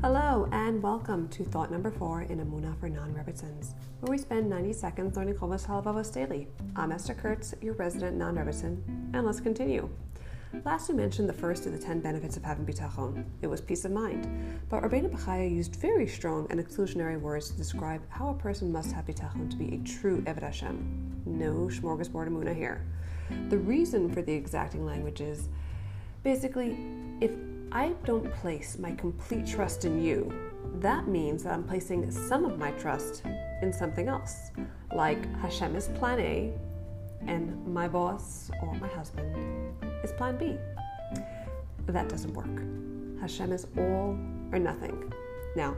Hello and welcome to thought number four in Emunah for non-Rebbitzins, where we spend 90 seconds learning Chovas Halavavos daily. I'm Esther Kurtz, your resident non-Rebbitzin, and let's continue. Last we mentioned the first of the 10 benefits of having bitachon. It was peace of mind. But Rabbeinu Bechaya used very strong and exclusionary words to describe how a person must have bitachon to be a true Eved Hashem. No smorgasbord Emunah here. The reason for the exacting language is basically, if I don't place my complete trust in you, that means that I'm placing some of my trust in something else, like Hashem is plan A, and my boss or my husband is plan B. That doesn't work. Hashem is all or nothing. Now,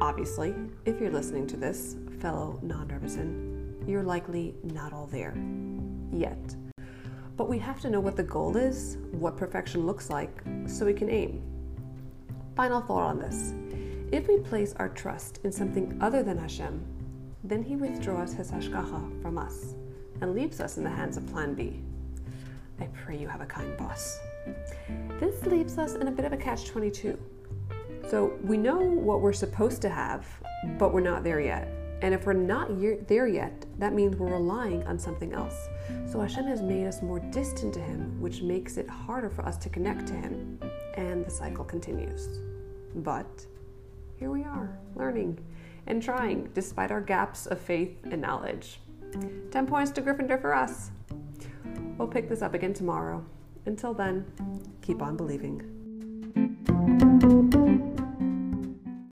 obviously, if you're listening to this, fellow non Rebbitzin, you're likely not all there yet. But we have to know what the goal is, what perfection looks like, so we can aim. Final thought on this. If we place our trust in something other than Hashem, then He withdraws His hashgacha from us and leaves us in the hands of Plan B. I pray you have a kind boss. This leaves us in a bit of a catch 22. So we know what we're supposed to have, but we're not there yet. And if we're not there yet, that means we're relying on something else. So Hashem has made us more distant to Him, which makes it harder for us to connect to Him. And the cycle continues. But here we are, learning and trying despite our gaps of faith and knowledge. 10 points to Gryffindor for us. We'll pick this up again tomorrow. Until then, keep on believing.